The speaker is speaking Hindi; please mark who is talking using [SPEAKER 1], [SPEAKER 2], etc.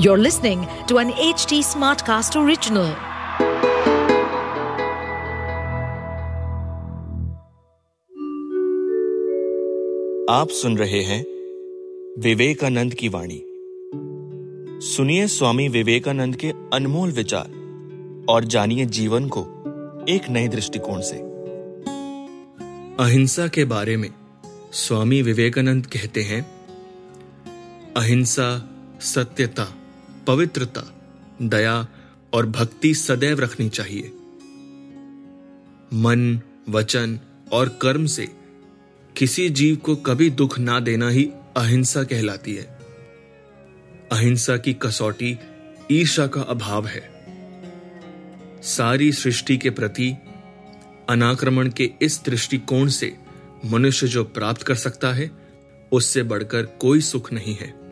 [SPEAKER 1] You're listening to an HT Smartcast original.
[SPEAKER 2] आप सुन रहे हैं विवेकानंद की वाणी सुनिए स्वामी विवेकानंद के अनमोल विचार और जानिए जीवन को एक नए दृष्टिकोण से अहिंसा के बारे में स्वामी विवेकानंद कहते हैं, अहिंसा सत्यता पवित्रता, दया और भक्ति सदैव रखनी चाहिए। मन, वचन और कर्म से किसी जीव को कभी दुख ना देना ही अहिंसा कहलाती है। अहिंसा की कसौटी ईर्षा का अभाव है। सारी सृष्टि के प्रति अनाक्रमण के इस दृष्टिकोण से मनुष्य जो प्राप्त कर सकता है, उससे बढ़कर कोई सुख नहीं है।